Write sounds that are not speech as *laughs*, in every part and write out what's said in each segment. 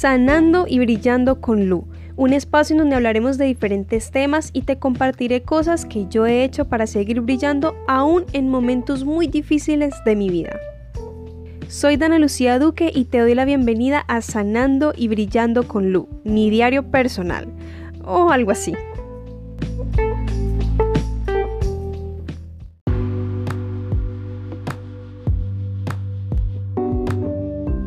Sanando y Brillando con Lu, un espacio en donde hablaremos de diferentes temas y te compartiré cosas que yo he hecho para seguir brillando aún en momentos muy difíciles de mi vida. Soy Dana Lucía Duque y te doy la bienvenida a Sanando y Brillando con Lu, mi diario personal, o algo así.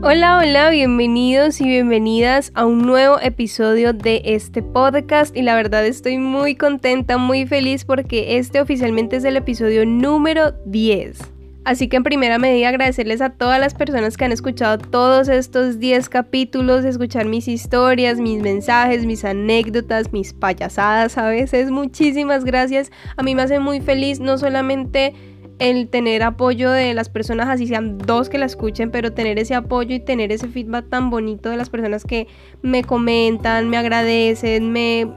Hola, hola, bienvenidos y bienvenidas a un nuevo episodio de este podcast y la verdad estoy muy contenta, muy feliz porque este oficialmente es el episodio número 10. Así que en primera medida agradecerles a todas las personas que han escuchado todos estos 10 capítulos, escuchar mis historias, mis mensajes, mis anécdotas, mis payasadas a veces. Muchísimas gracias. A mí me hace muy feliz no solamente el tener apoyo de las personas, así sean dos que la escuchen, pero tener ese apoyo y tener ese feedback tan bonito de las personas que me comentan, me agradecen, me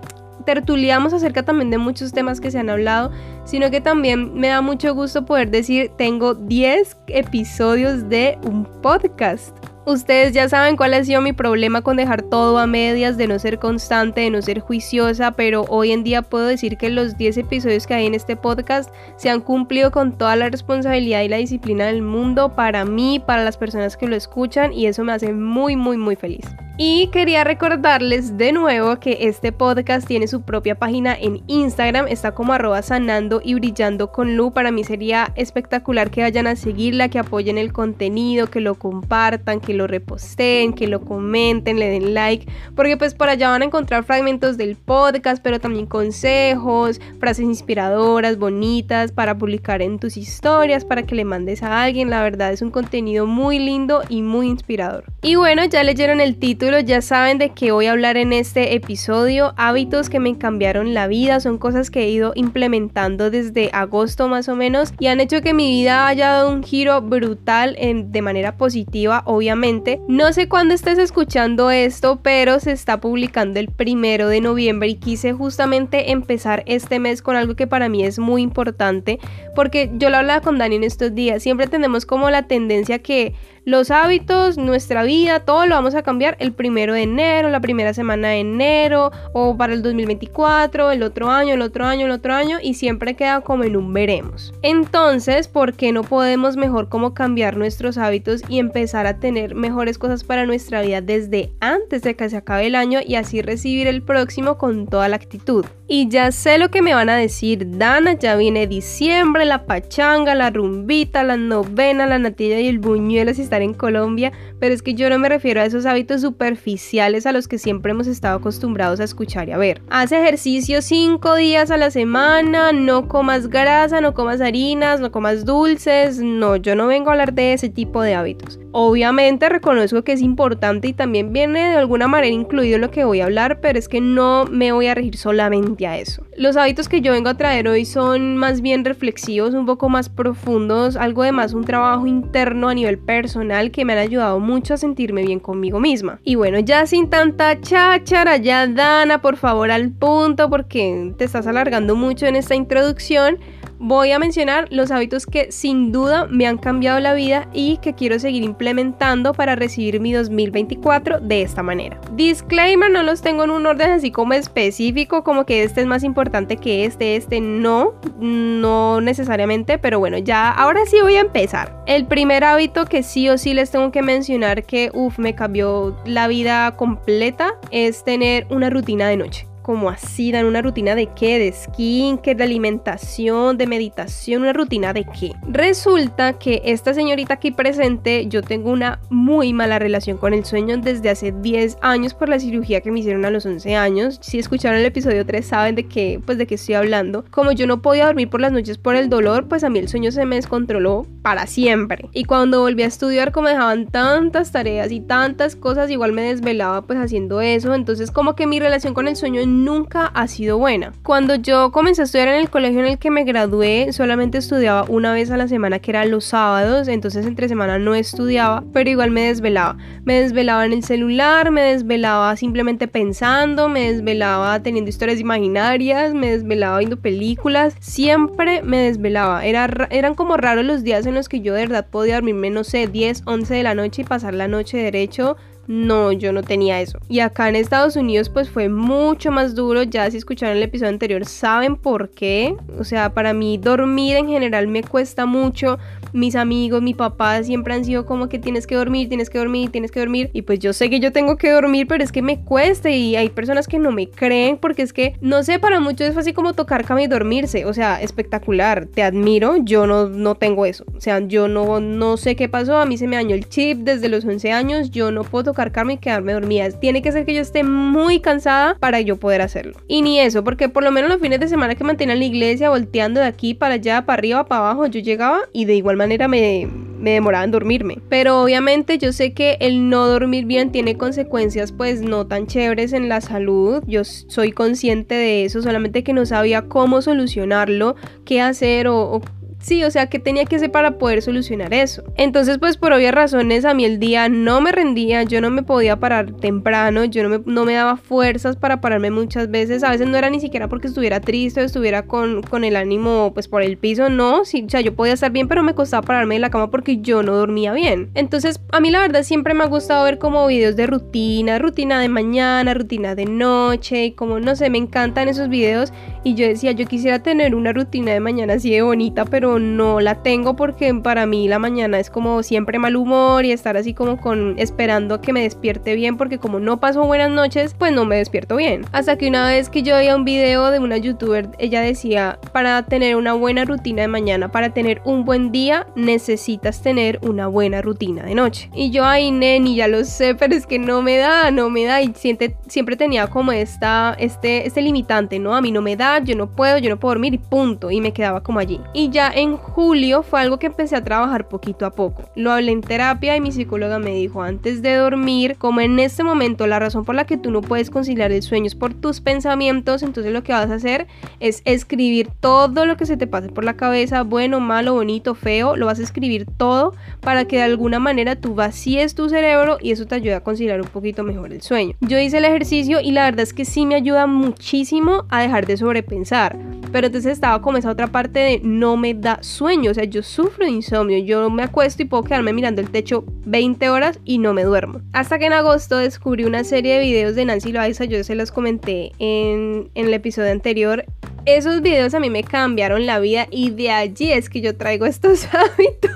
tertuliamos acerca también de muchos temas que se han hablado, sino que también me da mucho gusto poder decir, tengo 10 episodios de un podcast. Ustedes ya saben cuál ha sido mi problema con dejar todo a medias, de no ser constante, de no ser juiciosa, pero hoy en día puedo decir que los 10 episodios que hay en este podcast se han cumplido con toda la responsabilidad y la disciplina del mundo para mí, para las personas que lo escuchan y eso me hace muy, muy, muy feliz. Y quería recordarles de nuevo que este podcast tiene su propia página en Instagram, está como arroba sanando y brillando con Lu. Para mí sería espectacular que vayan a seguirla, que apoyen el contenido, que lo compartan, que lo reposten, que lo comenten, le den like, porque pues por allá van a encontrar fragmentos del podcast, pero también consejos, frases inspiradoras, bonitas para publicar en tus historias, para que le mandes a alguien. La verdad es un contenido muy lindo y muy inspirador. Y bueno, ya leyeron el título ya saben de qué voy a hablar en este episodio. Hábitos que me cambiaron la vida, son cosas que he ido implementando desde agosto más o menos y han hecho que mi vida haya dado un giro brutal en, de manera positiva, obviamente. No sé cuándo estés escuchando esto, pero se está publicando el primero de noviembre y quise justamente empezar este mes con algo que para mí es muy importante porque yo lo hablaba con Dani en estos días. Siempre tenemos como la tendencia que los hábitos, nuestra vida, todo lo vamos a cambiar el primero de enero, la primera semana de enero, o para el 2024, el otro año, el otro año, el otro año, y siempre queda como en un veremos. Entonces, ¿por qué no podemos mejor como cambiar nuestros hábitos y empezar a tener mejores cosas para nuestra vida desde antes de que se acabe el año y así recibir el próximo con toda la actitud? Y ya sé lo que me van a decir, Dana, ya viene diciembre, la pachanga, la rumbita, la novena, la natilla y el buñuelo si estar en Colombia, pero es que yo no me refiero a esos hábitos superficiales a los que siempre hemos estado acostumbrados a escuchar y a ver. Haz ejercicio cinco días a la semana, no comas grasa, no comas harinas, no comas dulces, no, yo no vengo a hablar de ese tipo de hábitos. Obviamente reconozco que es importante y también viene de alguna manera incluido en lo que voy a hablar, pero es que no me voy a regir solamente a eso. Los hábitos que yo vengo a traer hoy son más bien reflexivos, un poco más profundos, algo de más un trabajo interno a nivel personal que me han ayudado mucho a sentirme bien conmigo misma. Y bueno, ya sin tanta cháchara, ya Dana, por favor al punto porque te estás alargando mucho en esta introducción voy a mencionar los hábitos que sin duda me han cambiado la vida y que quiero seguir implementando para recibir mi 2024 de esta manera. Disclaimer, no los tengo en un orden así como específico, como que este es más importante que este, este no, no necesariamente, pero bueno, ya ahora sí voy a empezar. El primer hábito que sí o sí les tengo que mencionar que, uff, me cambió la vida completa es tener una rutina de noche como así, dan una rutina de qué, de skincare, de alimentación, de meditación, una rutina de qué. Resulta que esta señorita aquí presente, yo tengo una muy mala relación con el sueño desde hace 10 años por la cirugía que me hicieron a los 11 años. Si escucharon el episodio 3 saben de qué, pues de qué estoy hablando. Como yo no podía dormir por las noches por el dolor, pues a mí el sueño se me descontroló para siempre. Y cuando volví a estudiar, como dejaban tantas tareas y tantas cosas, igual me desvelaba pues haciendo eso. Entonces como que mi relación con el sueño nunca ha sido buena. Cuando yo comencé a estudiar en el colegio en el que me gradué, solamente estudiaba una vez a la semana, que era los sábados, entonces entre semana no estudiaba, pero igual me desvelaba. Me desvelaba en el celular, me desvelaba simplemente pensando, me desvelaba teniendo historias imaginarias, me desvelaba viendo películas, siempre me desvelaba. Era, eran como raros los días en los que yo de verdad podía dormirme, no sé, 10, 11 de la noche y pasar la noche derecho No, yo no tenía eso. Y acá en Estados Unidos pues fue mucho más duro. Ya si escucharon el episodio anterior saben por qué. O sea, para mí dormir en general me cuesta mucho mis amigos, mi papá siempre han sido como que tienes que dormir, tienes que dormir, tienes que dormir. Y pues yo sé que yo tengo que dormir, pero es que me cuesta y hay personas que no me creen porque es que, no sé, para muchos es así como tocar cama y dormirse. O sea, espectacular, te admiro, yo no, no tengo eso. O sea, yo no, no sé qué pasó, a mí se me dañó el chip desde los 11 años, yo no puedo cama y quedarme dormida. Tiene que ser que yo esté muy cansada para yo poder hacerlo. Y ni eso, porque por lo menos los fines de semana que mantenía en la iglesia volteando de aquí para allá, para arriba, para abajo, yo llegaba y de igual manera me, me demoraba en dormirme. Pero obviamente yo sé que el no dormir bien tiene consecuencias pues no tan chéveres en la salud. Yo soy consciente de eso, solamente que no sabía cómo solucionarlo, qué hacer o, o Sí, o sea, ¿qué tenía que hacer para poder solucionar eso? Entonces, pues por obvias razones, a mí el día no me rendía, yo no me podía parar temprano, yo no me, no me daba fuerzas para pararme muchas veces. A veces no era ni siquiera porque estuviera triste o estuviera con, con el ánimo, pues por el piso, no. Sí, o sea, yo podía estar bien, pero me costaba pararme de la cama porque yo no dormía bien. Entonces, a mí la verdad siempre me ha gustado ver como videos de rutina, rutina de mañana, rutina de noche, y como no sé, me encantan esos videos. Y yo decía, yo quisiera tener una rutina de mañana así de bonita, pero no la tengo porque para mí la mañana es como siempre mal humor y estar así como con esperando que me despierte bien porque como no paso buenas noches, pues no me despierto bien. Hasta que una vez que yo veía un video de una youtuber, ella decía, para tener una buena rutina de mañana, para tener un buen día, necesitas tener una buena rutina de noche. Y yo, ay, neni, ya lo sé, pero es que no me da, no me da. Y siempre, siempre tenía como esta, este, este limitante, ¿no? A mí no me da, yo no puedo, yo no puedo dormir y punto. Y me quedaba como allí. Y ya en julio fue algo que empecé a trabajar poquito a poco. Lo hablé en terapia y mi psicóloga me dijo antes de dormir, como en este momento la razón por la que tú no puedes conciliar el sueño es por tus pensamientos, entonces lo que vas a hacer es escribir todo lo que se te pase por la cabeza, bueno, malo, bonito, feo, lo vas a escribir todo para que de alguna manera tú vacíes tu cerebro y eso te ayuda a conciliar un poquito mejor el sueño. Yo hice el ejercicio y la verdad es que sí me ayuda muchísimo a dejar de sobrepensar, pero entonces estaba como esa otra parte de no me sueño, o sea, yo sufro de insomnio, yo me acuesto y puedo quedarme mirando el techo 20 horas y no me duermo. Hasta que en agosto descubrí una serie de videos de Nancy Loaiza, yo se los comenté en, en el episodio anterior. Esos videos a mí me cambiaron la vida y de allí es que yo traigo estos *laughs* hábitos.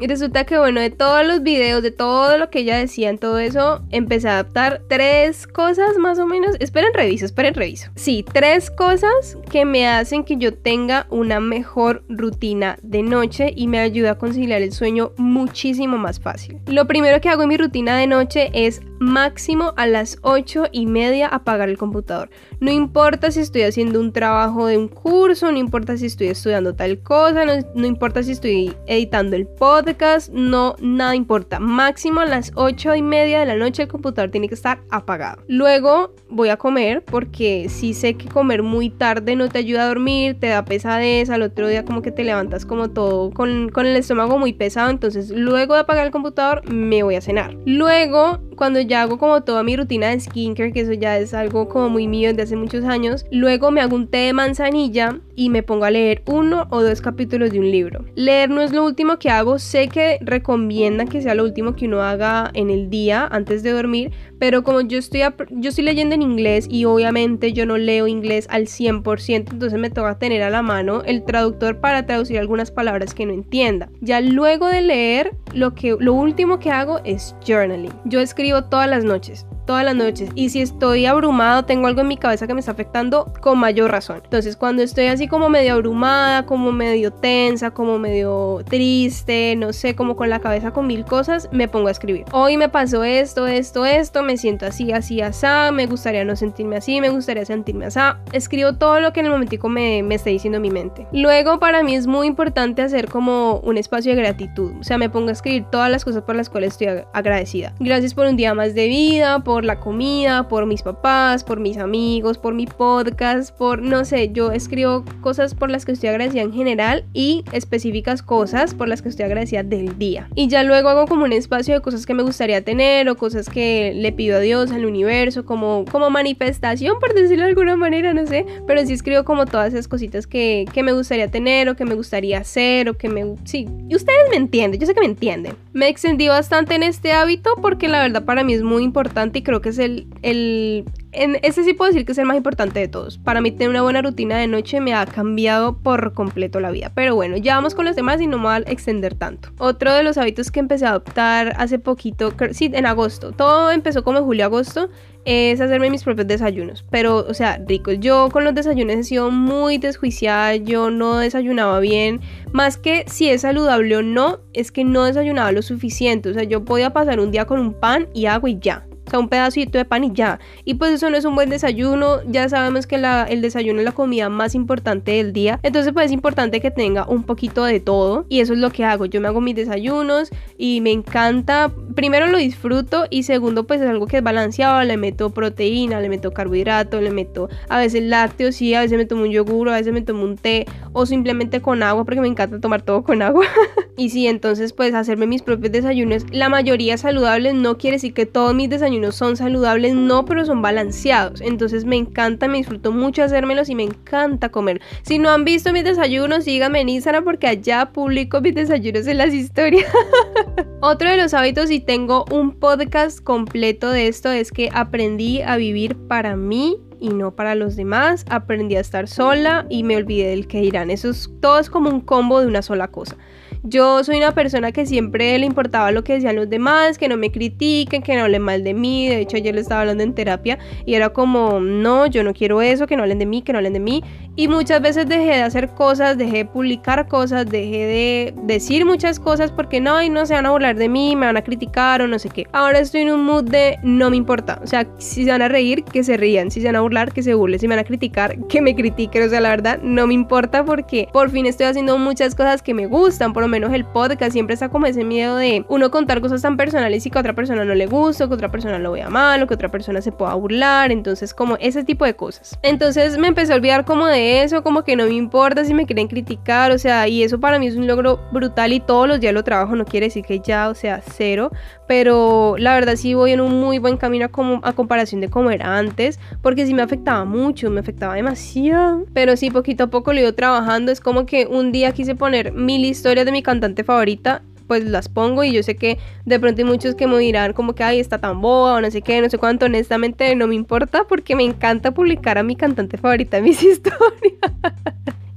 Y resulta que, bueno, de todos los videos, de todo lo que ella decía en todo eso, empecé a adaptar tres cosas más o menos. Esperen, reviso, esperen, reviso. Sí, tres cosas que me hacen que yo tenga una mejor rutina de noche y me ayuda a conciliar el sueño muchísimo más fácil. Lo primero que hago en mi rutina de noche es máximo a las 8 y media apagar el computador. No importa si estoy haciendo un trabajo de un curso, no importa si estoy estudiando tal cosa, no, no importa si estoy editando el podcast no, nada importa. Máximo a las 8 y media de la noche el computador tiene que estar apagado. Luego voy a comer porque si sé que comer muy tarde no te ayuda a dormir, te da pesadez, al otro día como que te levantas como todo con, con el estómago muy pesado. Entonces luego de apagar el computador me voy a cenar. Luego cuando ya hago como toda mi rutina de skincare, que eso ya es algo como muy mío desde hace muchos años, luego me hago un té de manzanilla y me pongo a leer uno o dos capítulos de un libro. Leer no es lo último que hago, sé que recomiendan que sea lo último que uno haga en el día antes de dormir, pero como yo estoy, yo estoy leyendo en inglés y obviamente yo no leo inglés al 100%, entonces me toca tener a la mano el traductor para traducir algunas palabras que no entienda. Ya luego de leer, lo, que, lo último que hago es journaling. Yo escribo todas las noches todas las noches. Y si estoy abrumado, tengo algo en mi cabeza que me está afectando, con mayor razón. Entonces, cuando estoy así como medio abrumada, como medio tensa, como medio triste, no sé, como con la cabeza con mil cosas, me pongo a escribir. Hoy me pasó esto, esto, esto, me siento así, así, así, me gustaría no sentirme así, me gustaría sentirme así. Escribo todo lo que en el momentico me, me está diciendo mi mente. Luego, para mí es muy importante hacer como un espacio de gratitud. O sea, me pongo a escribir todas las cosas por las cuales estoy agradecida. Gracias por un día más de vida, por por la comida, por mis papás, por mis amigos, por mi podcast, por no sé, yo escribo cosas por las que estoy agradecida en general y específicas cosas por las que estoy agradecida del día. Y ya luego hago como un espacio de cosas que me gustaría tener o cosas que le pido a Dios, al universo, como, como manifestación, por decirlo de alguna manera, no sé, pero sí escribo como todas esas cositas que, que me gustaría tener o que me gustaría hacer o que me... Sí, y ustedes me entienden, yo sé que me entienden. Me extendí bastante en este hábito porque la verdad para mí es muy importante y creo que es el, el ese sí puedo decir que es el más importante de todos. Para mí tener una buena rutina de noche me ha cambiado por completo la vida. Pero bueno, ya vamos con los demás y no me voy a extender tanto. Otro de los hábitos que empecé a adoptar hace poquito, sí, en agosto. Todo empezó como julio-agosto. Es hacerme mis propios desayunos. Pero, o sea, rico. Yo con los desayunos he sido muy desjuiciada. Yo no desayunaba bien. Más que si es saludable o no, es que no desayunaba lo suficiente. O sea, yo podía pasar un día con un pan y agua y ya un pedacito de pan y ya. Y pues eso no es un buen desayuno, ya sabemos que el desayuno es la comida más importante del día, entonces pues es importante que tenga un poquito de todo. Y eso es lo que hago, yo me hago mis desayunos y me encanta, primero lo disfruto y segundo pues es algo que es balanceado, le meto proteína, le meto carbohidrato, le meto a veces lácteos, sí, a veces me tomo un yogur, a veces me tomo un té o simplemente con agua porque me encanta tomar todo con agua. *laughs* y sí, entonces pues hacerme mis propios desayunos, la mayoría saludables no quiere decir que todos mis desayunos son saludables, no, pero son balanceados. Entonces me encanta, me disfruto mucho hacérmelos y me encanta comer. Si no han visto mis desayunos, síganme en Instagram porque allá publico mis desayunos en las historias. *laughs* Otro de los hábitos, y tengo un podcast completo de esto, es que aprendí a vivir para mí y no para los demás. Aprendí a estar sola y me olvidé del que irán. Eso es, todo es como un combo de una sola cosa. Yo soy una persona que siempre le importaba lo que decían los demás, que no me critiquen, que no hablen mal de mí. De hecho, ayer le estaba hablando en terapia y era como, no, yo no quiero eso, que no hablen de mí, que no hablen de mí. Y muchas veces dejé de hacer cosas, dejé de publicar cosas, dejé de decir muchas cosas porque no, y no se van a burlar de mí, me van a criticar o no sé qué. Ahora estoy en un mood de no me importa. O sea, si se van a reír, que se rían. Si se van a burlar, que se burlen. Si me van a criticar, que me critiquen. O sea, la verdad, no me importa porque por fin estoy haciendo muchas cosas que me gustan. Menos el podcast siempre está como ese miedo de uno contar cosas tan personales y que a otra persona no le guste, o que otra persona lo vea mal, o que otra persona se pueda burlar, entonces como ese tipo de cosas. Entonces me empecé a olvidar como de eso, como que no me importa si me quieren criticar, o sea, y eso para mí es un logro brutal y todos los días lo trabajo, no quiere decir que ya, o sea, cero, pero la verdad sí voy en un muy buen camino a, a comparación de cómo era antes, porque sí me afectaba mucho, me afectaba demasiado, pero sí poquito a poco lo ido trabajando, es como que un día quise poner mil historias de mi cantante favorita pues las pongo y yo sé que de pronto hay muchos que me dirán como que ay está tan boba o no sé qué, no sé cuánto, honestamente no me importa porque me encanta publicar a mi cantante favorita en mis *laughs* historias.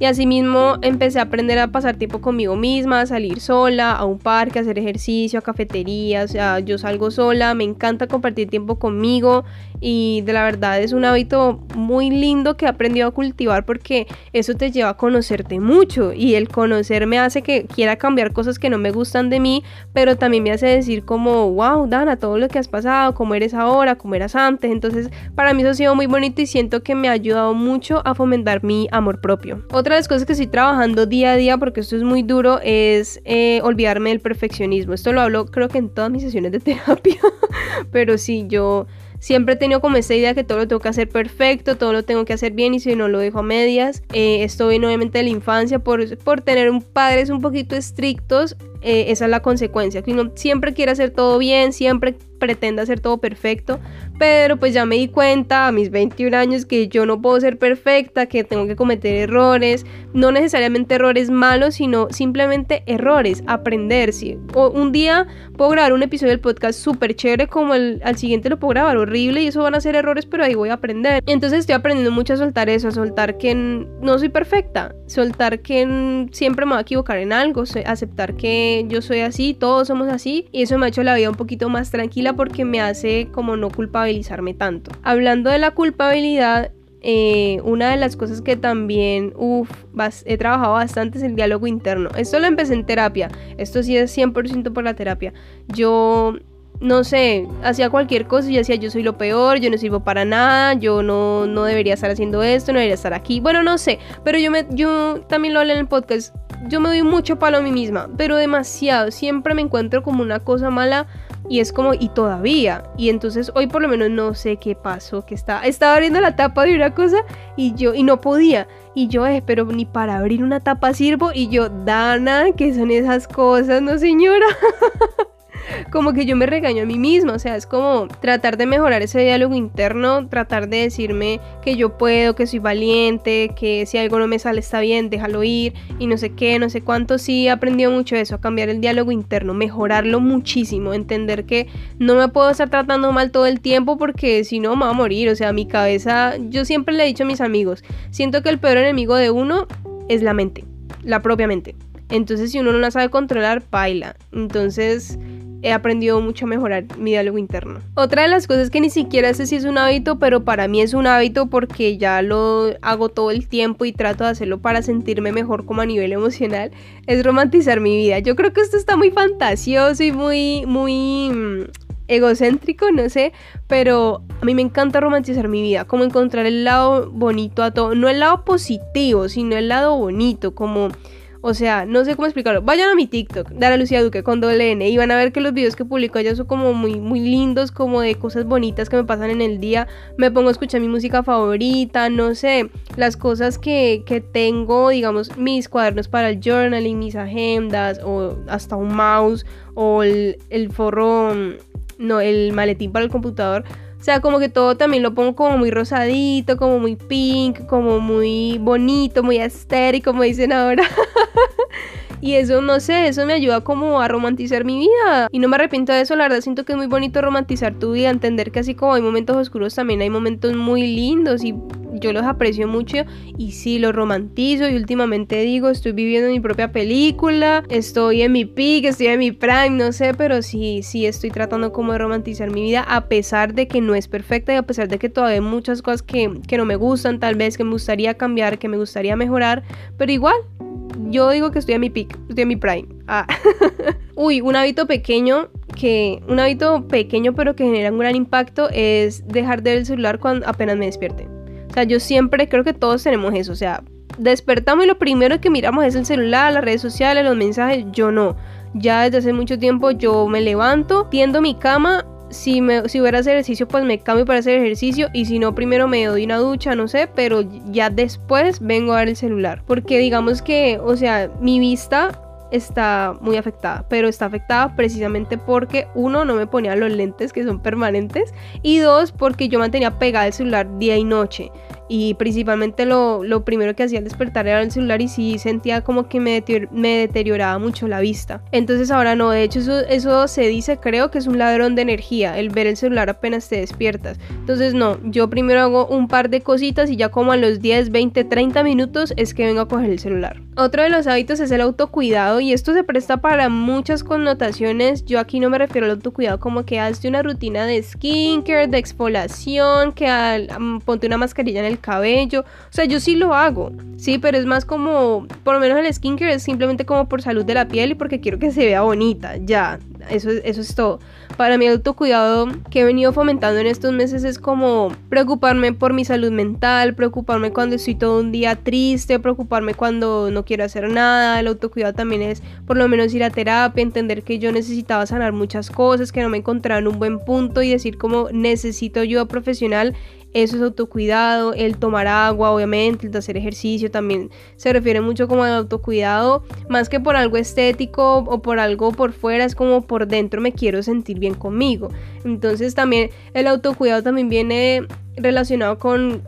Y asimismo empecé a aprender a pasar tiempo conmigo misma, a salir sola, a un parque, a hacer ejercicio, a cafeterías, o sea, yo salgo sola, me encanta compartir tiempo conmigo y de la verdad es un hábito muy lindo que he aprendido a cultivar porque eso te lleva a conocerte mucho y el conocerme hace que quiera cambiar cosas que no me gustan de mí, pero también me hace decir como, wow, Dana, todo lo que has pasado, cómo eres ahora, cómo eras antes, entonces para mí eso ha sido muy bonito y siento que me ha ayudado mucho a fomentar mi amor propio. Otra las cosas que estoy trabajando día a día, porque esto es muy duro, es eh, olvidarme del perfeccionismo. Esto lo hablo creo que en todas mis sesiones de *laughs* terapia, pero sí, yo siempre he tenido como esa idea que todo lo tengo que hacer perfecto, todo lo tengo que hacer bien y si no lo dejo a medias. Eh, esto viene obviamente de la infancia por, por tener un, padres un poquito estrictos. Eh, esa es la consecuencia, que uno siempre quiere hacer todo bien, siempre pretende hacer todo perfecto, pero pues ya me di cuenta a mis 21 años que yo no puedo ser perfecta, que tengo que cometer errores, no necesariamente errores malos, sino simplemente errores, aprender. Si un día puedo grabar un episodio del podcast súper chévere, como el, al siguiente lo puedo grabar horrible y eso van a ser errores, pero ahí voy a aprender. Entonces estoy aprendiendo mucho a soltar eso, a soltar que no soy perfecta, soltar que siempre me voy a equivocar en algo, aceptar que yo soy así, todos somos así y eso me ha hecho la vida un poquito más tranquila porque me hace como no culpabilizarme tanto. Hablando de la culpabilidad, eh, una de las cosas que también uf, he trabajado bastante es el diálogo interno. Esto lo empecé en terapia. Esto sí es 100% por la terapia. Yo, no sé, hacía cualquier cosa y decía yo soy lo peor, yo no sirvo para nada, yo no, no debería estar haciendo esto, no debería estar aquí. Bueno, no sé, pero yo, me, yo también lo hablé en el podcast. Yo me doy mucho palo a mí misma, pero demasiado. Siempre me encuentro como una cosa mala Y es como, y todavía. Y entonces hoy por lo menos no sé qué pasó, que estaba, estaba abriendo la tapa de una cosa y yo, y no podía. Y yo, eh, pero ni para abrir una tapa sirvo. Y yo, Dana, ¿qué son esas cosas? No, señora. *laughs* como que yo me regaño a mí misma, o sea, es como tratar de mejorar ese diálogo interno, tratar de decirme que yo puedo, que soy valiente, que si algo no me sale está bien, déjalo ir y no sé qué, no sé cuánto, sí he aprendido mucho eso, a cambiar el diálogo interno, mejorarlo muchísimo, entender que no me puedo estar tratando mal todo el tiempo porque si no me va a morir, o sea, mi cabeza, yo siempre le he dicho a mis amigos, siento que el peor enemigo de uno es la mente, la propia mente. Entonces, si uno no la sabe controlar, baila. Entonces, he aprendido mucho a mejorar mi diálogo interno. Otra de las cosas que ni siquiera sé si es un hábito, pero para mí es un hábito porque ya lo hago todo el tiempo y trato de hacerlo para sentirme mejor como a nivel emocional, es romantizar mi vida. Yo creo que esto está muy fantasioso y muy, muy mm, egocéntrico, no sé, pero a mí me encanta romantizar mi vida, como encontrar el lado bonito a todo, no el lado positivo, sino el lado bonito, como o sea, no sé cómo explicarlo. Vayan a mi TikTok, Dara Lucía Duque con doble y van a ver que los videos que publico allá son como muy, muy lindos, como de cosas bonitas que me pasan en el día. Me pongo a escuchar mi música favorita, no sé, las cosas que, que tengo, digamos, mis cuadernos para el journaling, mis agendas, o hasta un mouse, o el, el forro, no, el maletín para el computador o sea, como que todo también lo pongo como muy rosadito, como muy pink, como muy bonito, muy estéril, como dicen ahora. *laughs* Y eso, no sé, eso me ayuda como a romantizar mi vida. Y no me arrepiento de eso, la verdad siento que es muy bonito romantizar tu vida, entender que así como hay momentos oscuros, también hay momentos muy lindos y yo los aprecio mucho y sí, los romantizo y últimamente digo, estoy viviendo mi propia película, estoy en mi peak, estoy en mi prime, no sé, pero sí, sí estoy tratando como de romantizar mi vida a pesar de que no es perfecta y a pesar de que todavía hay muchas cosas que, que no me gustan, tal vez que me gustaría cambiar, que me gustaría mejorar, pero igual yo digo que estoy en mi peak, estoy en mi prime. Ah. *laughs* Uy, un hábito pequeño que un hábito pequeño pero que genera un gran impacto es dejar de ver el celular cuando apenas me despierte. O sea, yo siempre creo que todos tenemos eso, o sea, despertamos y lo primero que miramos es el celular, las redes sociales, los mensajes, yo no. Ya desde hace mucho tiempo yo me levanto, tiendo mi cama si, me, si hubiera hacer ejercicio, pues me cambio para hacer ejercicio. Y si no, primero me doy una ducha, no sé, pero ya después vengo a ver el celular. Porque digamos que, o sea, mi vista está muy afectada, pero está afectada precisamente porque uno no me ponía los lentes que son permanentes y dos porque yo mantenía pegada el celular día y noche y principalmente lo, primero que hacía al despertar era el celular y sí sentía como que me, me deterioraba mucho la vista. Entonces ahora no, de hecho eso, eso se dice, creo que es un ladrón de energía, el ver el celular apenas te despiertas. Entonces no, yo primero hago un par de cositas y ya como a los 10, 20, 30 minutos es que vengo a coger el celular. Otro de los hábitos es el autocuidado y esto se presta para muchas connotaciones. Yo aquí no me refiero al autocuidado como que hazte una rutina de skincare, de exfoliación, que al, ponte una mascarilla en el cabello. O sea, yo sí lo hago, sí, pero es más como, por lo menos el skincare es simplemente como por salud de la piel y porque quiero que se vea bonita, ya. Eso, eso es todo. Para mi autocuidado que he venido fomentando en estos meses es como preocuparme por mi salud mental, preocuparme cuando estoy todo un día triste, preocuparme cuando no quiero hacer nada. El autocuidado también es por lo menos ir a terapia, entender que yo necesitaba sanar muchas cosas, que no me encontraba en un buen punto y decir como necesito ayuda profesional eso es autocuidado, el tomar agua, obviamente, el hacer ejercicio también se refiere mucho como al autocuidado, más que por algo estético o por algo por fuera, es como por dentro me quiero sentir bien conmigo. Entonces también el autocuidado también viene relacionado con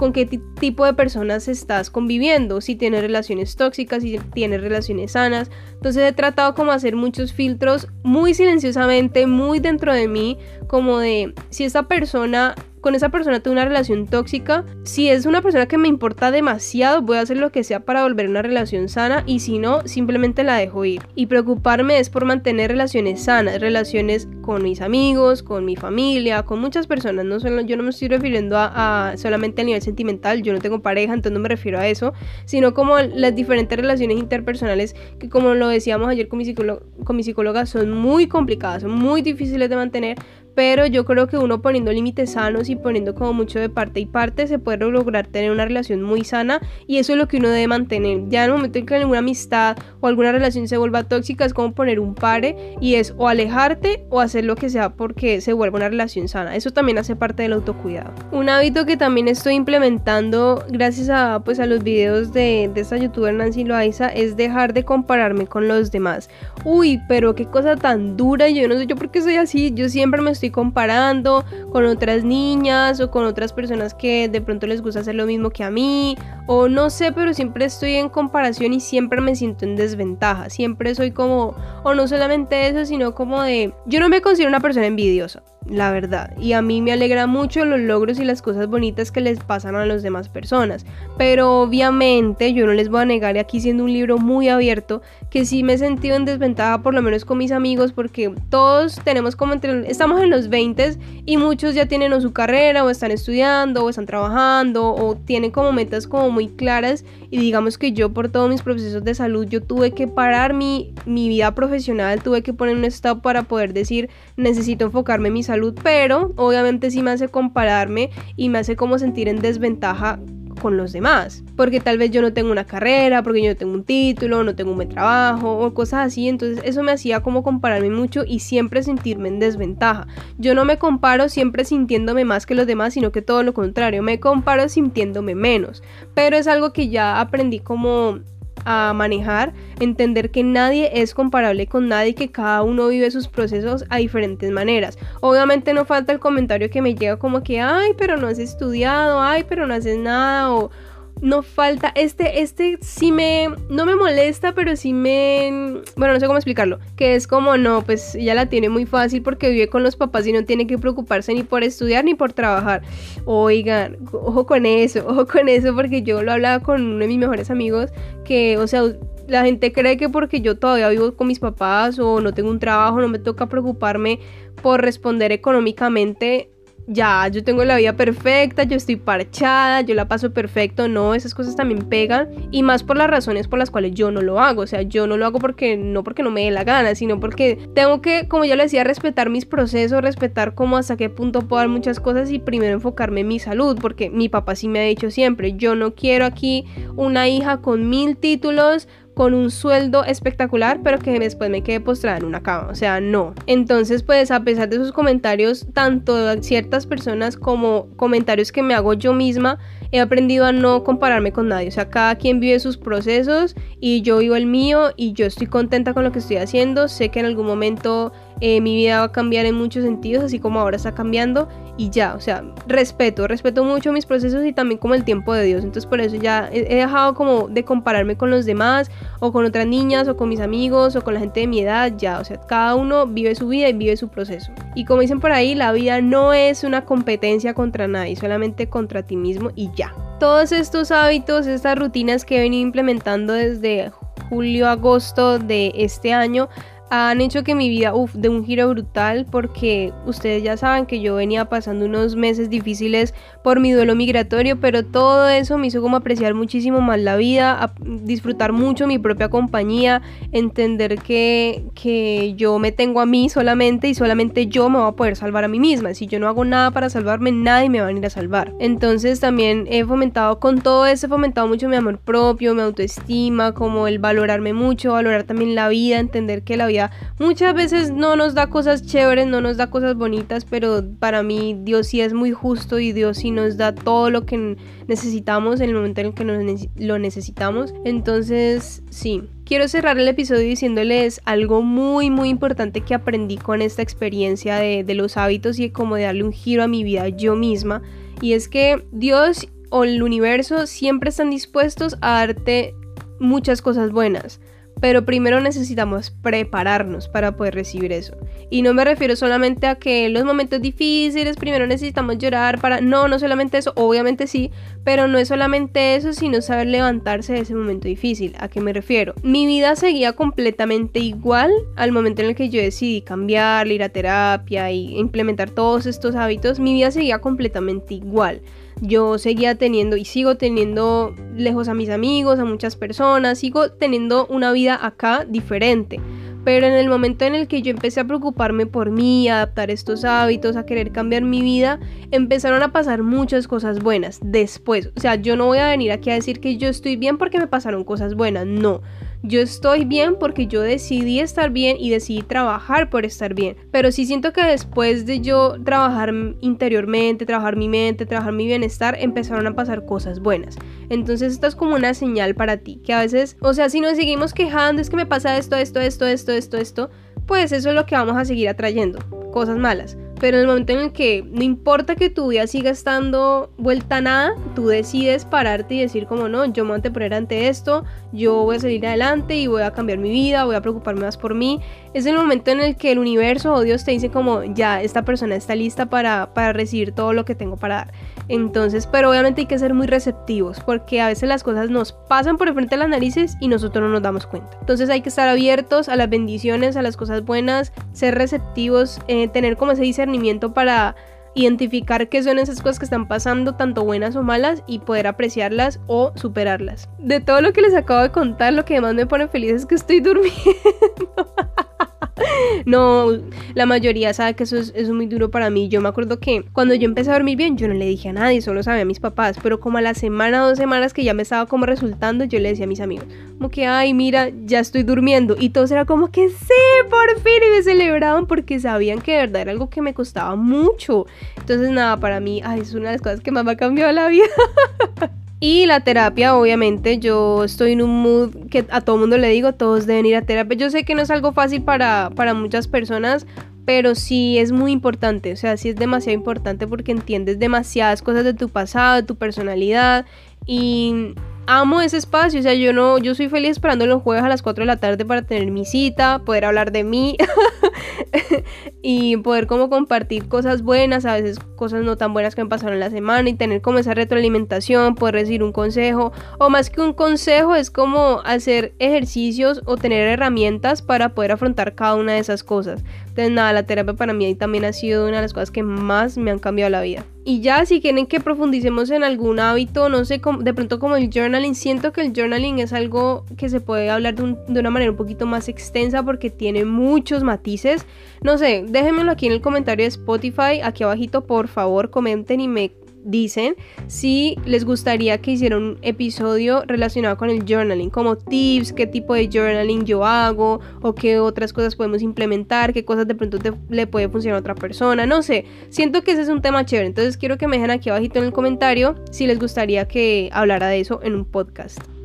con qué tipo de personas estás conviviendo, si tienes relaciones tóxicas, si tienes relaciones sanas. Entonces he tratado como hacer muchos filtros muy silenciosamente, muy dentro de mí, como de si esta persona con esa persona tengo una relación tóxica, si es una persona que me importa demasiado, voy a hacer lo que sea para volver a una relación sana y si no, simplemente la dejo ir. Y preocuparme es por mantener relaciones sanas, relaciones con mis amigos, con mi familia, con muchas personas. No solo, yo no me estoy refiriendo a, solamente a nivel sentimental, yo no tengo pareja, entonces no me refiero a eso, sino como las diferentes relaciones interpersonales que como lo decíamos ayer con mi, con mi psicóloga son muy complicadas, son muy difíciles de mantener, pero yo creo que uno poniendo límites sanos y poniendo como mucho de parte y parte se puede lograr tener una relación muy sana y eso es lo que uno debe mantener. Ya en el momento en que alguna amistad o alguna relación se vuelva tóxica es como poner un pare y es o alejarte o hacer lo que sea porque se vuelva una relación sana. Eso también hace parte del autocuidado. Un hábito que también estoy implementando gracias a pues a los videos de, de esta youtuber Nancy Loaiza es dejar de compararme con los demás. Uy, pero qué cosa tan dura, yo no sé yo por qué soy así, yo siempre me estoy comparando con otras niñas o con otras personas que de pronto les gusta hacer lo mismo que a mí o no sé, pero siempre estoy en comparación y siempre me siento en desventaja, siempre soy como o no solamente eso, sino como de yo no me considero una persona envidiosa la verdad. Y a mí me alegra mucho los logros y las cosas bonitas que les pasan a las demás personas. Pero obviamente yo no les voy a negar, aquí siendo un libro muy abierto, que sí me he sentido en desventaja por lo menos con mis amigos porque todos tenemos como entre... Estamos en los 20 y muchos ya tienen o su carrera o están estudiando o están trabajando o tienen como metas como muy claras y digamos que yo por todos mis procesos de salud yo tuve que parar mi, mi vida profesional, tuve que poner un stop para poder decir necesito enfocarme en mi salud, pero obviamente sí me hace compararme y me hace como sentir en desventaja con los demás, porque tal vez yo no tengo una carrera, porque yo no tengo un título, no tengo un trabajo o cosas así, entonces eso me hacía como compararme mucho y siempre sentirme en desventaja. Yo no me comparo siempre sintiéndome más que los demás, sino que todo lo contrario, me comparo sintiéndome menos, pero es algo que ya aprendí como a manejar, entender que nadie es comparable con nadie, que cada uno vive sus procesos a diferentes maneras. Obviamente no falta el comentario que me llega como que, ay, pero no has estudiado, ay, pero no haces nada, o, no falta, este, este sí me, no me molesta, pero sí me, bueno, no sé cómo explicarlo, que es como, no, pues ella la tiene muy fácil porque vive con los papás y no tiene que preocuparse ni por estudiar ni por trabajar. Oigan, ojo con eso, ojo con eso, porque yo lo hablaba con uno de mis mejores amigos, que, o sea, la gente cree que porque yo todavía vivo con mis papás o no tengo un trabajo, no me toca preocuparme por responder económicamente ya, yo tengo la vida perfecta, yo estoy parchada, yo la paso perfecto, no, esas cosas también pegan y más por las razones por las cuales yo no lo hago, o sea, yo no lo hago porque no porque no me dé la gana, sino porque tengo que, como ya le decía, respetar mis procesos, respetar cómo hasta qué punto puedo dar muchas cosas y primero enfocarme en mi salud, porque mi papá sí me ha dicho siempre, yo no quiero aquí una hija con mil títulos, con un sueldo espectacular, pero que después me quede postrada en una cama. O sea, no. Entonces, pues a pesar de esos comentarios, tanto ciertas personas como comentarios que me hago yo misma, he aprendido a no compararme con nadie. O sea, cada quien vive sus procesos y yo vivo el mío y yo estoy contenta con lo que estoy haciendo. Sé que en algún momento eh, mi vida va a cambiar en muchos sentidos, así como ahora está cambiando y ya, o sea, respeto, respeto mucho mis procesos y también como el tiempo de Dios, entonces por eso ya he, dejado como de compararme con los demás o con otras niñas o con mis amigos o con la gente de mi edad, ya, o sea, cada uno vive su vida y vive su proceso. Y como dicen por ahí, la vida no es una competencia contra nadie, solamente contra ti mismo y ya. Todos estos hábitos, estas rutinas que he venido implementando desde julio, agosto de este año han hecho que mi vida, uff, de un giro brutal porque ustedes ya saben que yo venía pasando unos meses difíciles por mi duelo migratorio, pero todo eso me hizo como apreciar muchísimo más la vida, disfrutar mucho mi propia compañía, entender que, que yo me tengo a mí solamente y solamente yo me voy a poder salvar a mí misma. Si yo no hago nada para salvarme, nadie me va a venir a salvar. Entonces también he fomentado, con todo eso he fomentado mucho mi amor propio, mi autoestima, como el valorarme mucho, valorar también la vida, entender que la vida muchas veces no nos da cosas chéveres, no nos da cosas bonitas, pero para mí Dios sí es muy justo y Dios sí nos da todo lo que necesitamos en el momento en el que lo necesitamos. Entonces, sí. Quiero cerrar el episodio diciéndoles algo muy muy importante que aprendí con esta experiencia de, de los hábitos y como de darle un giro a mi vida yo misma. Y es que Dios o el universo siempre están dispuestos a darte muchas cosas buenas pero primero necesitamos prepararnos para poder recibir eso. Y no me refiero solamente a que en los momentos difíciles primero necesitamos llorar para... No, no solamente eso, obviamente sí, pero no es solamente eso, sino saber levantarse de ese momento difícil. ¿A qué me refiero? Mi vida seguía completamente igual al momento en el que yo decidí cambiar, ir a terapia y implementar todos estos hábitos. Mi vida seguía completamente igual yo seguía teniendo y sigo teniendo lejos a mis amigos, a muchas personas, sigo teniendo una vida acá diferente. Pero en el momento en el que yo empecé a preocuparme por mí, a adaptar estos hábitos, a querer cambiar mi vida, empezaron a pasar muchas cosas buenas después. O sea, yo no voy a venir aquí a decir que yo estoy bien porque me pasaron cosas buenas, no yo estoy bien porque yo decidí estar bien y decidí trabajar por estar bien. Pero sí siento que después de yo trabajar interiormente, trabajar mi mente, trabajar mi bienestar, empezaron a pasar cosas buenas. Entonces esta es como una señal para ti, que a veces, o sea, si nos seguimos quejando, es que me pasa esto, esto, esto, esto, esto, esto, pues eso es lo que vamos a seguir atrayendo, cosas malas. Pero en el momento en el que no importa que tu vida siga estando vuelta a nada, tú decides pararte y decir como no, yo me voy a poner ante esto, yo voy a salir adelante y voy a cambiar mi vida, voy a preocuparme más por mí. Es el momento en el que el universo o Dios te dice como ya, esta persona está lista para, para recibir todo lo que tengo para dar. Entonces, pero obviamente hay que ser muy receptivos porque a veces las cosas nos pasan por el frente de las narices y nosotros no nos damos cuenta. Entonces hay que estar abiertos a las bendiciones, a las cosas buenas, ser receptivos, eh, tener como ese discernimiento para identificar qué son esas cosas que están pasando, tanto buenas o malas, y poder apreciarlas o superarlas. De todo lo que les acabo de contar, lo que más me pone feliz es que estoy durmiendo. *laughs* *laughs* no, la mayoría sabe que eso es, muy duro para mí. Yo me acuerdo que cuando yo empecé a dormir bien, yo no le dije a nadie, solo sabía a mis papás. Pero como a la semana, dos semanas que ya me estaba como resultando, yo le decía a mis amigos, como que, ay, mira, ya estoy durmiendo. Y todos era como que sí, por fin. Y me celebraban porque sabían que de verdad era algo que me costaba mucho. Entonces, nada, para mí, es una de las cosas que más me ha cambiado la vida. *laughs* Y la terapia, obviamente, yo estoy en un mood que a todo mundo le digo, todos deben ir a terapia. Yo sé que no es algo fácil para, para muchas personas, pero sí es muy importante, o sea, sí es demasiado importante porque entiendes demasiadas cosas de tu pasado, de tu personalidad y amo ese espacio, o sea, yo no, yo soy feliz esperando los jueves a las 4 de la tarde para tener mi cita, poder hablar de mí *laughs* *laughs* y poder como compartir cosas buenas, a veces cosas no tan buenas que me pasaron en la semana y tener como esa retroalimentación, poder recibir un consejo o más que un consejo es como hacer ejercicios o tener herramientas para poder afrontar cada una de esas cosas. Entonces nada, la terapia para mí también ha sido una de las cosas que más me han cambiado la vida. Y ya si quieren que profundicemos en algún hábito, no sé, de pronto como el journaling, siento que el journaling es algo que se puede hablar de, una manera un poquito más extensa porque tiene muchos matices. No sé, déjenmelo aquí en el comentario de Spotify, aquí abajito, por favor, comenten y me dicen si les gustaría que hiciera un episodio relacionado con el journaling, como tips, qué tipo de journaling yo hago o qué otras cosas podemos implementar, qué cosas de pronto le puede funcionar a otra persona, no sé, siento que ese es un tema chévere, entonces quiero que me dejen aquí abajito en el comentario si les gustaría que hablara de eso en un podcast.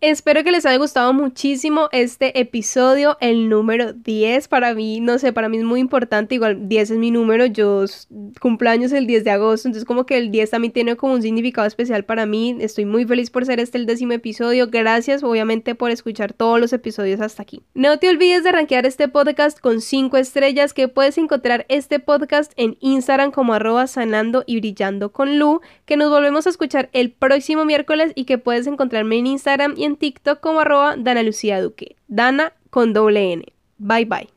Espero que les haya gustado muchísimo este episodio, el número 10. Para mí, no sé, para mí es muy importante. Igual 10 es mi número. Yo cumpleaños el 10 de agosto. Entonces, como que el 10 también tiene como un significado especial para mí. Estoy muy feliz por ser este el décimo episodio. Gracias, obviamente, por escuchar todos los episodios hasta aquí. No te olvides de rankear este podcast con 5 estrellas. Que puedes encontrar este podcast en Instagram como arroba sanando y brillando con Lu. Que nos volvemos a escuchar el próximo miércoles y que puedes encontrarme en Instagram y en TikTok como arroba Dana Lucía Duque. Dana con doble N. Bye bye.